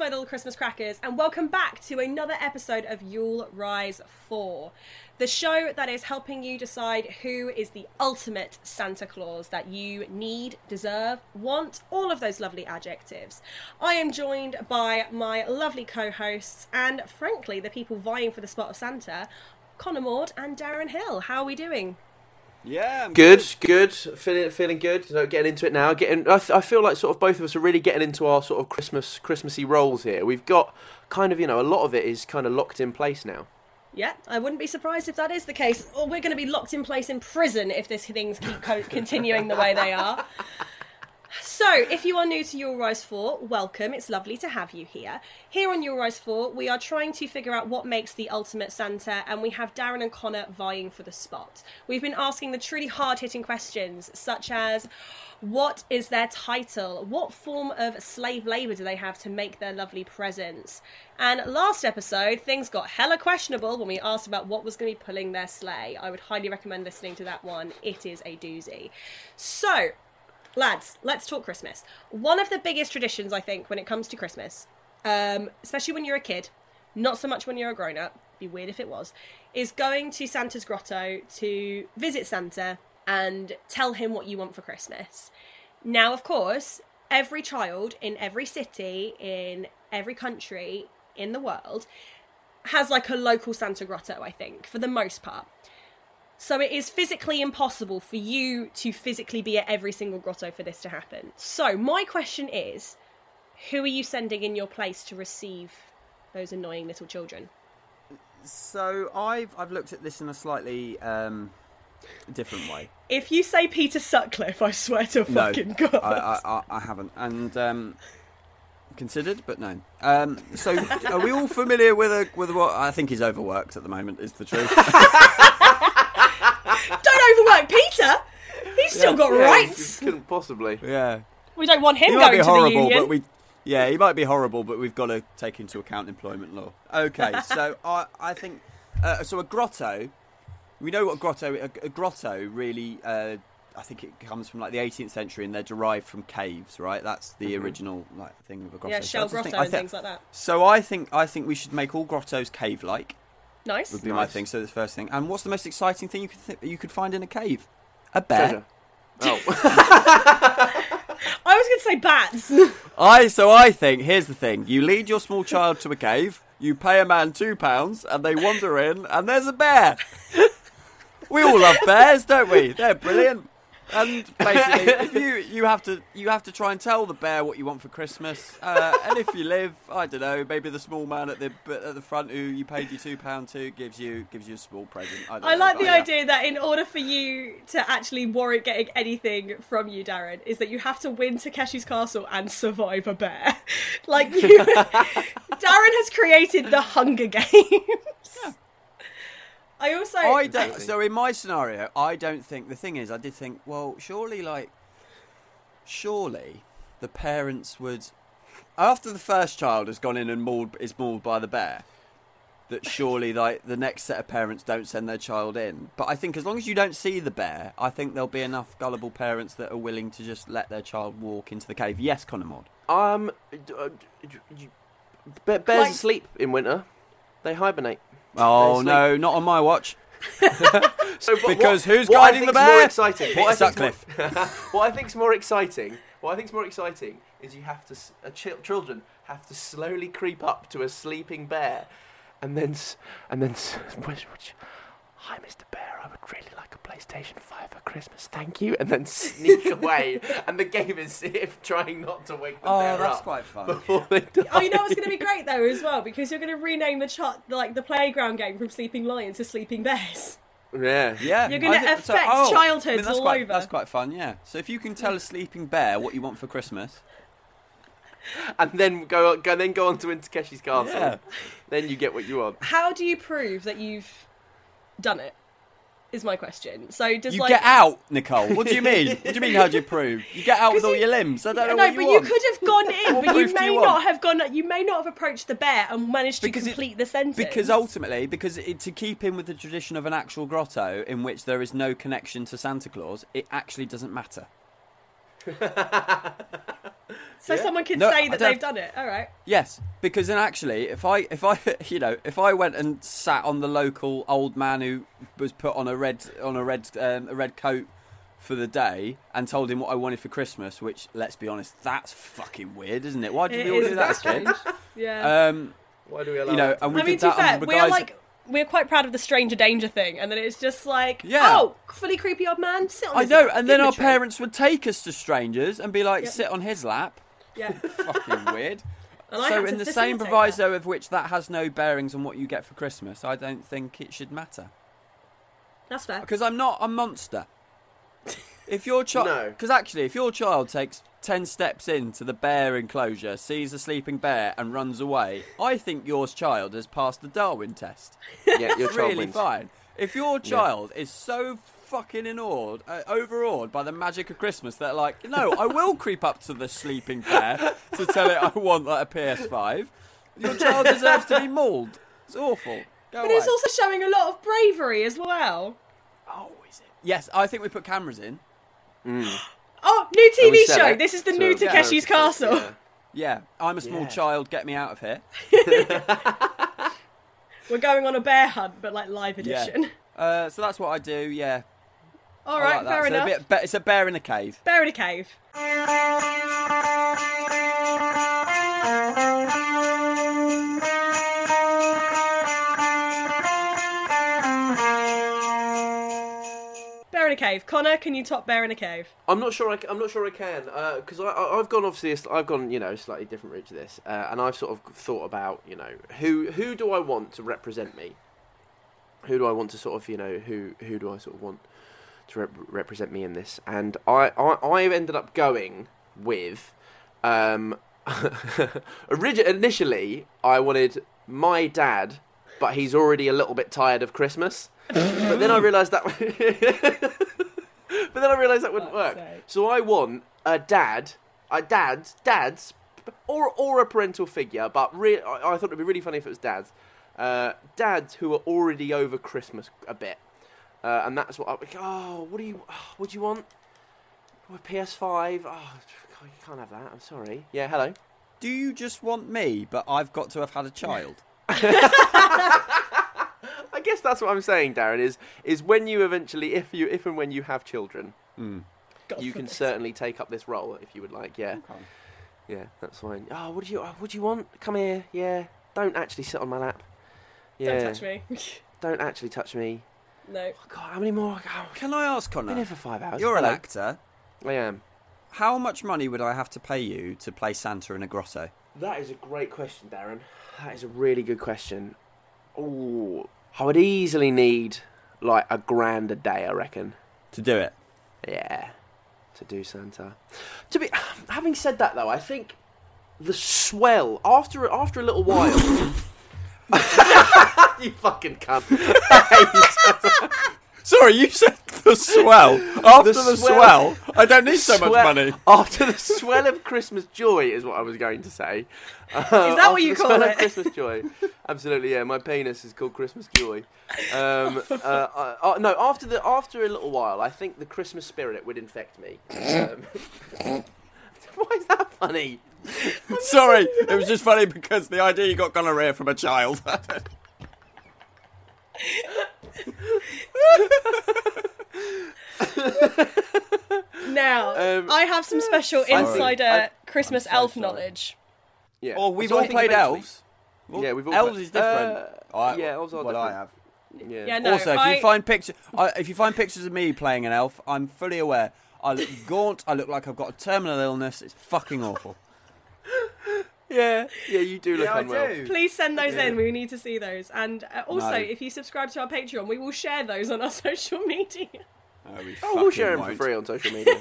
My little Christmas crackers, and welcome back to another episode of Yule Rise 4, the show that is helping you decide who is the ultimate Santa Claus that you need, deserve, want, all of those lovely adjectives. I am joined by my lovely co hosts and, frankly, the people vying for the spot of Santa, Connor Maud and Darren Hill. How are we doing? Yeah, I'm Good, good. Feeling feeling good. You know, getting into it now. Getting. I, th- I feel like sort of both of us are really getting into our sort of Christmas Christmassy roles here. We've got kind of you know a lot of it is kind of locked in place now. Yeah, I wouldn't be surprised if that is the case. Or we're going to be locked in place in prison if this things keep co- continuing the way they are. So, if you are new to Yule Rise 4, welcome. It's lovely to have you here. Here on Yule Rise 4, we are trying to figure out what makes the ultimate Santa, and we have Darren and Connor vying for the spot. We've been asking the truly hard hitting questions, such as what is their title? What form of slave labour do they have to make their lovely presents? And last episode, things got hella questionable when we asked about what was going to be pulling their sleigh. I would highly recommend listening to that one. It is a doozy. So, lads, let's talk Christmas. One of the biggest traditions, I think, when it comes to Christmas, um, especially when you're a kid, not so much when you're a grown up, be weird if it was, is going to Santa's grotto to visit Santa and tell him what you want for Christmas. Now, of course, every child in every city, in every country in the world, has like a local Santa grotto, I think, for the most part. So it is physically impossible for you to physically be at every single grotto for this to happen. So my question is, who are you sending in your place to receive those annoying little children? So I've I've looked at this in a slightly um, different way. If you say Peter Sutcliffe, I swear to No, fucking God. I, I, I, I haven't, and um, considered, but no. Um, so are we all familiar with a with what I think is overworked at the moment? Is the truth? Don't overwork Peter! He's still got Yeah, rights! Couldn't possibly. yeah, We don't want him he might going be to the horrible, union. but we. Yeah, he might be horrible, but we've got to take into account employment law. Okay, so I I think uh, so. A grotto, we know what a grotto. A, a grotto really. Uh, I think it comes from like the 18th century, and they're derived from caves, right? That's the original like thing of a grotto. Yeah, So I shell just think- grotto I and thi- things like that. So I think I think we should make all grottos cave-like. Nice. Would be my thing. So that's the first thing. And what's the most exciting thing you could th- you could find in a cave? A bear. Treasure. Oh, I was going to say bats. I so I think here's the thing: you lead your small child to a cave, you pay a man two pounds, and they wander in, and there's a bear. we all love bears, don't we? They're brilliant. And basically, if you you have to you have to try and tell the bear what you want for Christmas, uh, and if you live, I don't know, maybe the small man at the at the front who you paid your two pound to gives you gives you a small present. I, don't I know, like but the yeah. idea that in order for you to actually warrant getting anything from you, Darren, is that you have to win Takeshi's castle and survive a bear. like you, Darren has created the Hunger Games. I also, I don't. So in my scenario, I don't think the thing is. I did think, well, surely, like, surely the parents would, after the first child has gone in and mauled is mauled by the bear, that surely like the next set of parents don't send their child in. But I think as long as you don't see the bear, I think there'll be enough gullible parents that are willing to just let their child walk into the cave. Yes, Connor Maud. um, d- uh, d- bears Like- sleep in winter. They hibernate. Oh no, not on my watch. So, Because what, who's what guiding the think's More bear? exciting. Peter What I, think's more, what I think's more exciting. What I think's more exciting is you have to. Uh, chil- children have to slowly creep up to a sleeping bear, and then and then. S- which, which, Hi, Mr. Bear. I would really like a PlayStation 5 for Christmas. Thank you. And then sneak away. And the game is if trying not to wake the Oh, bear that's up quite fun. before they die. Oh, you know what's going to be great though as well because you're going to rename the ch- like the playground game from Sleeping Lion to Sleeping Bears. Yeah. Yeah, You're gonna I think- affect oh, childhoods that's all quite, over. That's quite fun, yeah. So if you can tell a sleeping bear what you want for Christmas, And then go, go then go on to Takeshi's castle. Yeah. Then you get what you want. How do you prove that you've done it? Is my question. So does you like get out, Nicole. What do you mean? what do you mean? How do you prove? You get out with all you- your limbs. I don't know no, what you but want. you could have gone in, but you may you not have gone. You may not have approached the bear and managed to Because it- complete the sentence. Because ultimately, because it, to keep in with the tradition of an actual grotto in which there is no connection to Santa Claus, it actually doesn't matter. So Yeah. someone can No, say that they've done it. All right. Yes, because then actually, if I, if I, you know, if I went and sat on the local old man who was put on a red, on a red, um, a red coat for the day, and told him what I wanted for Christmas, which, let's be honest, that's fucking weird, isn't it? Why did It we all do that as kids? strange. Yeah. Um, Why do we allow you know, that? and we I mean, did to that fair, on the we are guys. like we're quite proud of the stranger danger thing, and then it's just like, Yeah. oh, fully creepy old man, sit on. I know, lap, and give then our treat. parents would take us to strangers and be like, Yep. sit on his lap. Yeah. Fucking weird. And so, in the same facilitate proviso of which that has no bearings on what you get for Christmas, I don't think it should matter. That's fair. Because I'm not a monster. If your child, No. because actually, if your child takes ten steps into the bear enclosure, sees a sleeping bear, and runs away, I think your child has passed the Darwin test. yeah, your child really wins. fine. If your child is so fucking inawed, uh, overawed by the magic of Christmas They're like, no, I will creep up to the sleeping bear to tell it I want like a PS5. Your child deserves to be mauled. It's awful. Go But away. it's also showing a lot of bravery as well. Oh, is it? Yes, I think we put cameras in. Oh, new TV show. it This is the to new Takeshi's parent, Castle. yeah. Yeah, I'm a small Yeah. child. Get me out of here. We're going on a bear hunt, but like live edition. Uh, so that's what I do. Yeah. All I right, like fair So a enough. bit- it's a bear in a cave. Bear in a cave. Cave. Connor, can you top bear in a cave? I'm not sure. I, am not sure I can because I, I, I've gone obviously. I've gone you know slightly different route to this, uh, and I've sort of thought about you know who who do I want to represent me? Who do I want to sort of you know who who do I sort of want to rep- represent me in this? And I I I've ended up going with um initially I wanted my dad, but he's already a little bit tired of Christmas. but then I realised that. but then I realised that wouldn't work. sake. So I want a dad, a dad's, dad's, or or a parental figure. But re- I, I thought it'd be really funny if it was dads, uh, dads who are already over Christmas a bit, uh, and that's what. I, oh, what do you, oh, what do you want? Oh, a PS5. Oh, you can't have that. I'm sorry. Yeah, hello. Do you just want me, but I've got to have had a child? I guess that's what I'm saying, Darren. Is is when you eventually, if you, if and when you have children, Mm. You can forbid. certainly take up this role if you would like. Yeah. Yeah, that's fine. Oh, what do you? Oh, what do you want? Come here. Yeah. Don't actually sit on my lap. Yeah. Don't touch me. Don't actually touch me. no. Oh, God, how many more? Oh, Can I ask, I've been Connor? here for five hours. You're an Hello. actor. I am. How much money would I have to pay you to play Santa in a grotto? That is a great question, Darren. That is a really good question. Oh, I would easily need like a grand a day. I reckon. To do it? Yeah, to do Santa. To be having said that though, I think the swell after after a little while. you fucking cunt. Sorry, you said the swell. After The the, swell- swell, I don't need so much money. After the swell of Christmas joy is what I was going to say. Uh, is that what you call it? Christmas joy. Absolutely, yeah. My penis is called Christmas joy. Um, uh, uh, uh, no, after the after a little while, I think the Christmas spirit would infect me. Um, why is that funny? Sorry, it was just funny because the idea you got gonorrhea from a child. Now, Um, I have some special sorry. insider I- Christmas so elf sorry. knowledge. Yeah. or we've So all played eventually- elves. Well, Yeah, we've all elves played- is different. Uh, I- yeah, elves are what I have. Yeah. Yeah, no. also, if I- you find pictures, uh, if you find pictures of me playing an elf, I'm fully aware. I look gaunt. I look like I've got a terminal illness. It's fucking awful. Yeah, yeah, you do look Yeah, I unwell. do. Please send those Yeah. in. We need to see those. And uh, also, No. if you subscribe to our Patreon, we will share those on our social media. Oh, we Oh, we'll share them for free on social media.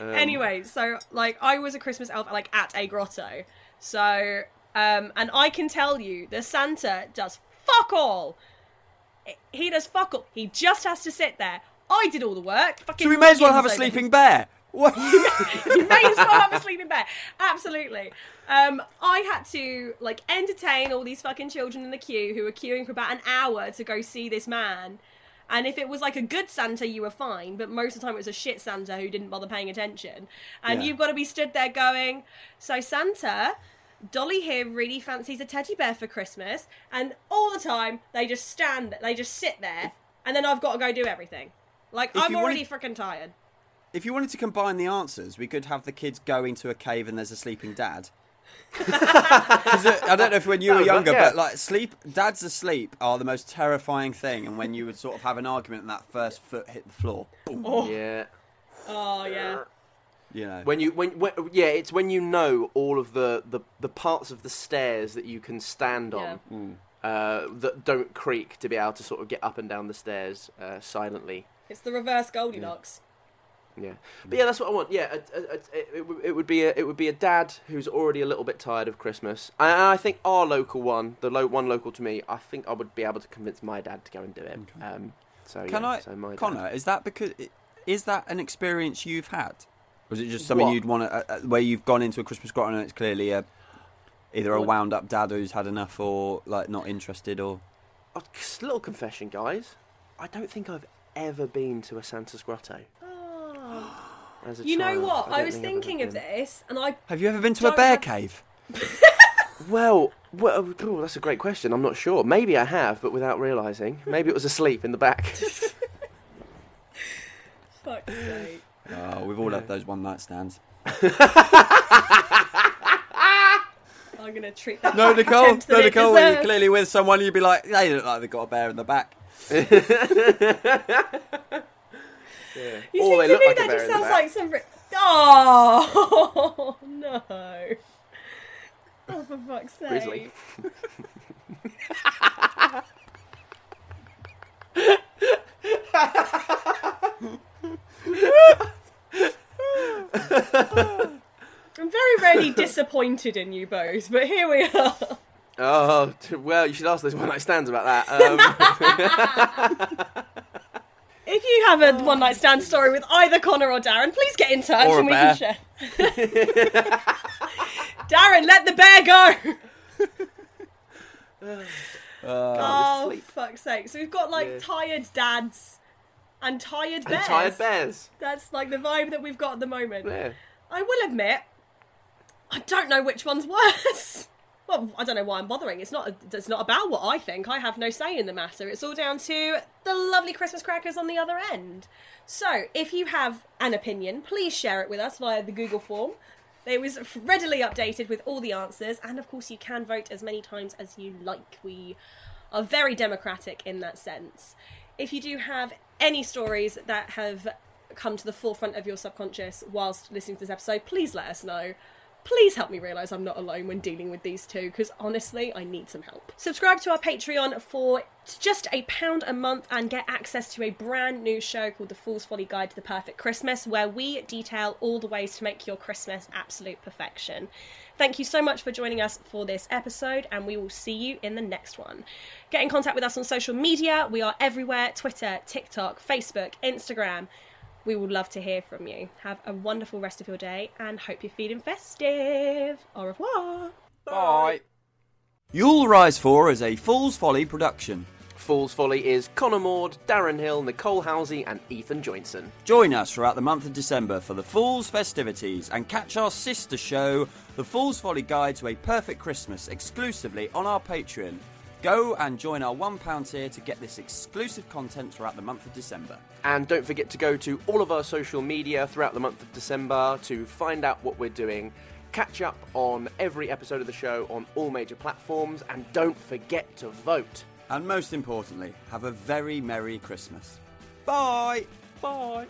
Um, anyway, so like I was a Christmas elf like at a grotto. So um and I can tell you the Santa does fuck all. He does fuck all. He just has to sit there. I did all the work. Fucking So we may as well have a millions over sleeping bear. What? you may as well have a sleeping bear. Absolutely. Um, I had to like entertain all these fucking children in the queue who were queuing for about an hour to go see this man. And if it was like a good Santa, you were fine, but most of the time it was a shit Santa who didn't bother paying attention. And Yeah. you've got to be stood there going, So, Santa, Dolly here really fancies a teddy bear for Christmas. And all the time, they just stand, they just sit there, and then I've got to go do everything. Like, If I'm already wanted- freaking tired. If you wanted to combine the answers, we could have the kids go into a cave and there's a sleeping dad. uh, I don't know if when you were No, but younger, yeah. but like sleep, dads asleep are the most terrifying thing. And when you would sort of have an argument and that first foot hit the floor, boom, Oh, Yeah. oh yeah. you know. When you when, when yeah, it's when you know all of the, the, the parts of the stairs that you can stand on Yeah. uh, that don't creak to be able to sort of get up and down the stairs uh, silently. It's the reverse Goldilocks. Yeah, but yeah, that's what I want. Yeah, a, a, a, it, it, would- be a, it would be a dad who's already a little bit tired of Christmas, and I think our local one, the lo- one local to me, I think I would be able to convince my dad to go and do it. Okay. Um, so Can yeah, I, so. Connor? Is that because is that an experience you've had? Was it just something What? you'd want to, uh, uh, where you've gone into a Christmas grotto and it's clearly a either a wound up dad who's had enough or like not interested or A little confession, guys. I don't think I've ever been to a Santa's grotto Oh. as a You know what? I, don't was think thinking of this, and I have you ever been to a bear have- cave? Well, well, oh, that's a great question. I'm not sure. Maybe I have, but without realising. Maybe it was asleep in the back. fuck's sake. Oh, we've all had those one night stands. I'm gonna treat that No, Nicole, that no, Nicole. When you're clearly with someone, you'd be like, they look like they've got a bear in the back. You Or see, they to look me like that just sounds like some. Ri- oh no! Oh, for fuck's sake! Grizzly. I'm very rarely disappointed in you both, but here we are. Oh, well, you should ask those one night stands about that. Um, have a one night stand story with either Connor or Darren, please get in touch Or a and we bear. can share. Darren, let the bear go! Uh, Oh, sleep. fuck's sake. So we've got like Yeah. tired dads and tired bears. and tired bears. That's like the vibe that we've got at the moment. Yeah. I will admit, I don't know which one's worse. Well, I don't know why I'm bothering. It's not. It's not about what I think. I have no say in the matter. It's all down to the lovely Christmas crackers on the other end. So, if you have an opinion, please share it with us via the Google form. It was readily updated with all the answers, and of course, you can vote as many times as you like. We are very democratic in that sense. If you do have any stories that have come to the forefront of your subconscious whilst listening to this episode, please let us know. Please help me realise I'm not alone when dealing with these two, because honestly, I need some help. Subscribe to our Patreon for just a pound a month and get access to a brand new show called The Fool's Folly Guide to the Perfect Christmas, where we detail all the ways to make your Christmas absolute perfection. Thank you so much for joining us for this episode, and we will see you in the next one. Get in contact with us on social media. We are everywhere Twitter, TikTok, Facebook, Instagram. We would love to hear from you. Have a wonderful rest of your day and hope you're feeling festive. Au revoir. Bye. Yule Rise 4 is a Fool's Folly production. Fool's Folly is Connor Maud, Darren Hill, Nicole Housey, and Ethan Joinson. Join us throughout the month of December for the Fool's festivities and catch our sister show, The Fool's Folly Guide to a Perfect Christmas, exclusively on our Patreon. Go and join our £1 tier to get this exclusive content throughout the month of December. And don't forget to go to all of our social media throughout the month of December to find out what we're doing. Catch up on every episode of the show on all major platforms, and don't forget to vote. And most importantly, have a very Merry Christmas. Bye! Bye.